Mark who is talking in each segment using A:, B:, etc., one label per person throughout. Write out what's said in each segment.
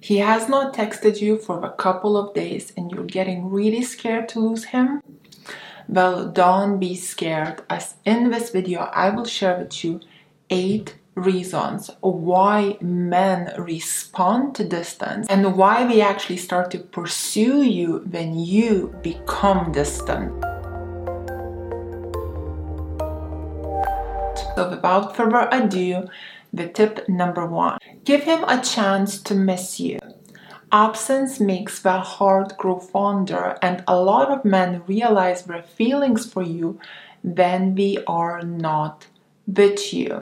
A: He has not texted you for a couple of days and you're getting really scared to lose him? Well, don't be scared as in this video I will share with you 8 reasons why men respond to distance and why they actually start to pursue you when you become distant. So without further ado, the tip number one give him a chance to miss you. Absence makes the heart grow fonder, and a lot of men realize their feelings for you when we are not with you.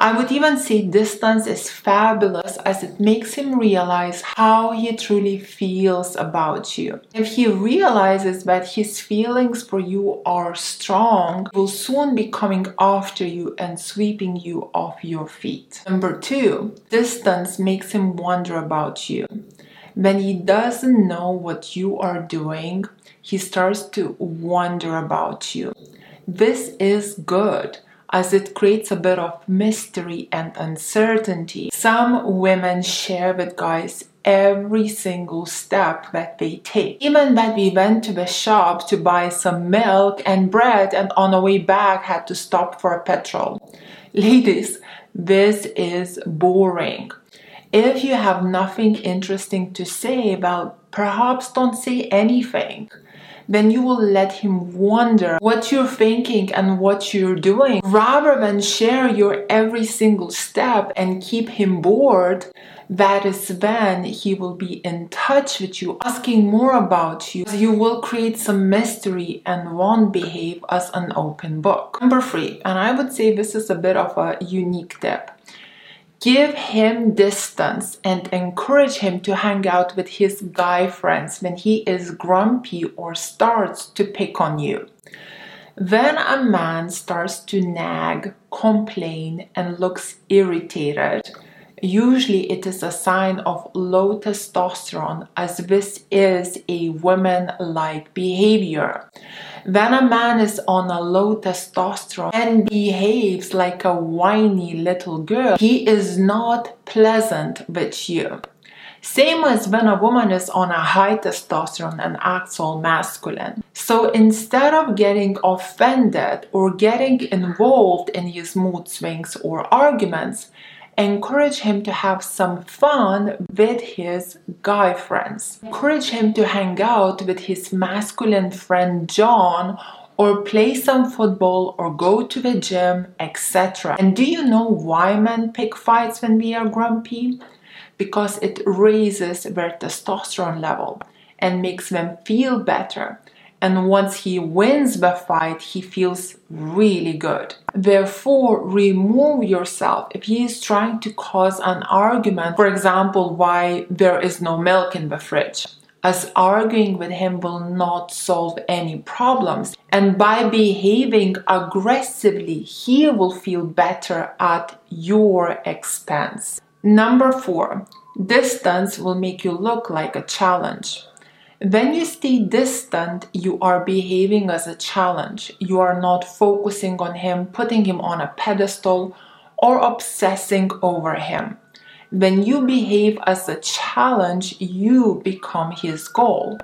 A: I would even say distance is fabulous as it makes him realize how he truly feels about you. If he realizes that his feelings for you are strong, he will soon be coming after you and sweeping you off your feet. Number two, distance makes him wonder about you. When he doesn't know what you are doing, he starts to wonder about you. This is good as it creates a bit of mystery and uncertainty. Some women share with guys every single step that they take. Even that we went to the shop to buy some milk and bread and on the way back had to stop for petrol. Ladies, this is boring. If you have nothing interesting to say, well, perhaps don't say anything then you will let him wonder what you're thinking and what you're doing rather than share your every single step and keep him bored. That is when he will be in touch with you, asking more about you. You will create some mystery and won't behave as an open book. Number three, and I would say this is a bit of a unique tip Give him distance and encourage him to hang out with his guy friends when he is grumpy or starts to pick on you. When a man starts to nag, complain, and looks irritated, usually it is a sign of low testosterone, as this is a woman like behavior. When a man is on a low testosterone and behaves like a whiny little girl, he is not pleasant with you. Same as when a woman is on a high testosterone and acts all masculine. So instead of getting offended or getting involved in his mood swings or arguments, encourage him to have some fun with his guy friends. Encourage him to hang out with his masculine friend John or play some football or go to the gym, etc. And do you know why men pick fights when we are grumpy? Because it raises their testosterone level and makes them feel better and once he wins the fight, he feels really good. Therefore, remove yourself. If he is trying to cause an argument, for example, why there is no milk in the fridge, as arguing with him will not solve any problems. And by behaving aggressively, he will feel better at your expense. Number four, distance will make you look like a challenge. When you stay distant, you are behaving as a challenge. You are not focusing on him, putting him on a pedestal, or obsessing over him. When you behave as a challenge, you become his goal.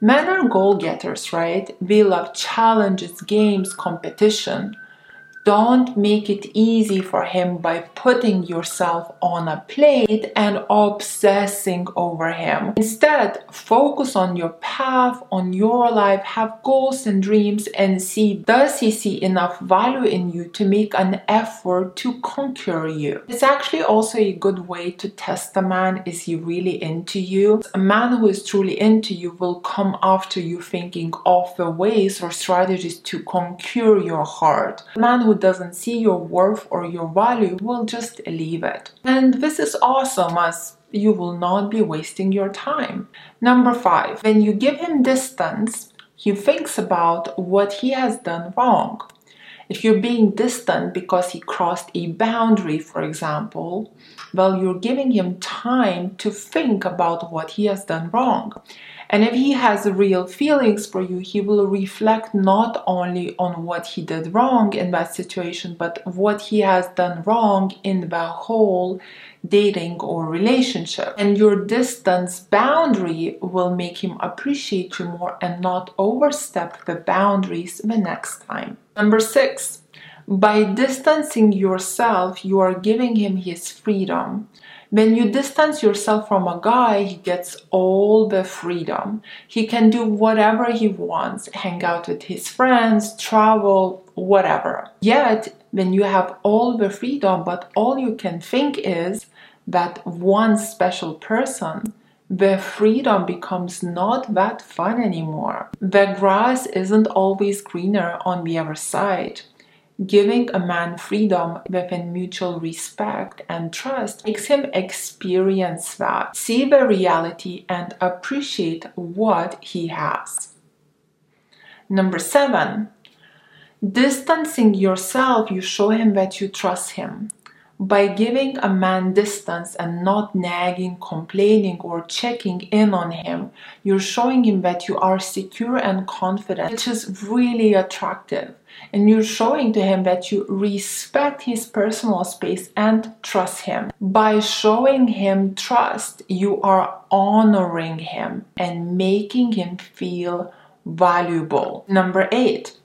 A: Men are goal getters, right? We love challenges, games, competition. Don't make it easy for him by putting yourself on a plate and obsessing over him. Instead, focus on your path, on your life, have goals and dreams, and see does he see enough value in you to make an effort to conquer you. It's actually also a good way to test a man is he really into you? A man who is truly into you will come after you thinking of the ways or strategies to conquer your heart. A man who doesn't see your worth or your value will just leave it. And this is awesome as you will not be wasting your time. Number five, when you give him distance, he thinks about what he has done wrong. If you're being distant because he crossed a boundary, for example, well, you're giving him time to think about what he has done wrong. And if he has real feelings for you, he will reflect not only on what he did wrong in that situation, but what he has done wrong in the whole dating or relationship. And your distance boundary will make him appreciate you more and not overstep the boundaries the next time. Number six, by distancing yourself, you are giving him his freedom. When you distance yourself from a guy, he gets all the freedom. He can do whatever he wants, hang out with his friends, travel, whatever. Yet, when you have all the freedom, but all you can think is that one special person, the freedom becomes not that fun anymore. The grass isn't always greener on the other side. Giving a man freedom within mutual respect and trust makes him experience that, see the reality, and appreciate what he has. Number seven, distancing yourself, you show him that you trust him by giving a man distance and not nagging, complaining, or checking in on him, you're showing him that you are secure and confident, which is really attractive. And you're showing to him that you respect his personal space and trust him. By showing him trust, you are honoring him and making him feel valuable. Number eight,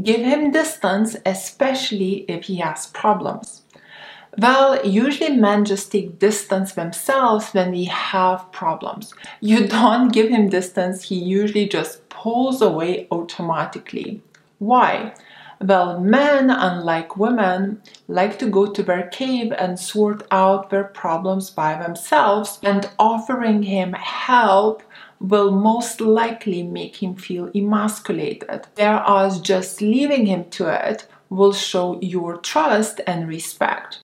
A: give him distance, especially if he has problems. Well, usually men just take distance themselves when we have problems. You don't give him distance, he usually just pulls away automatically. Why? Well, men, unlike women, like to go to their cave and sort out their problems by themselves, and offering him help will most likely make him feel emasculated. Whereas just leaving him to it will show your trust and respect.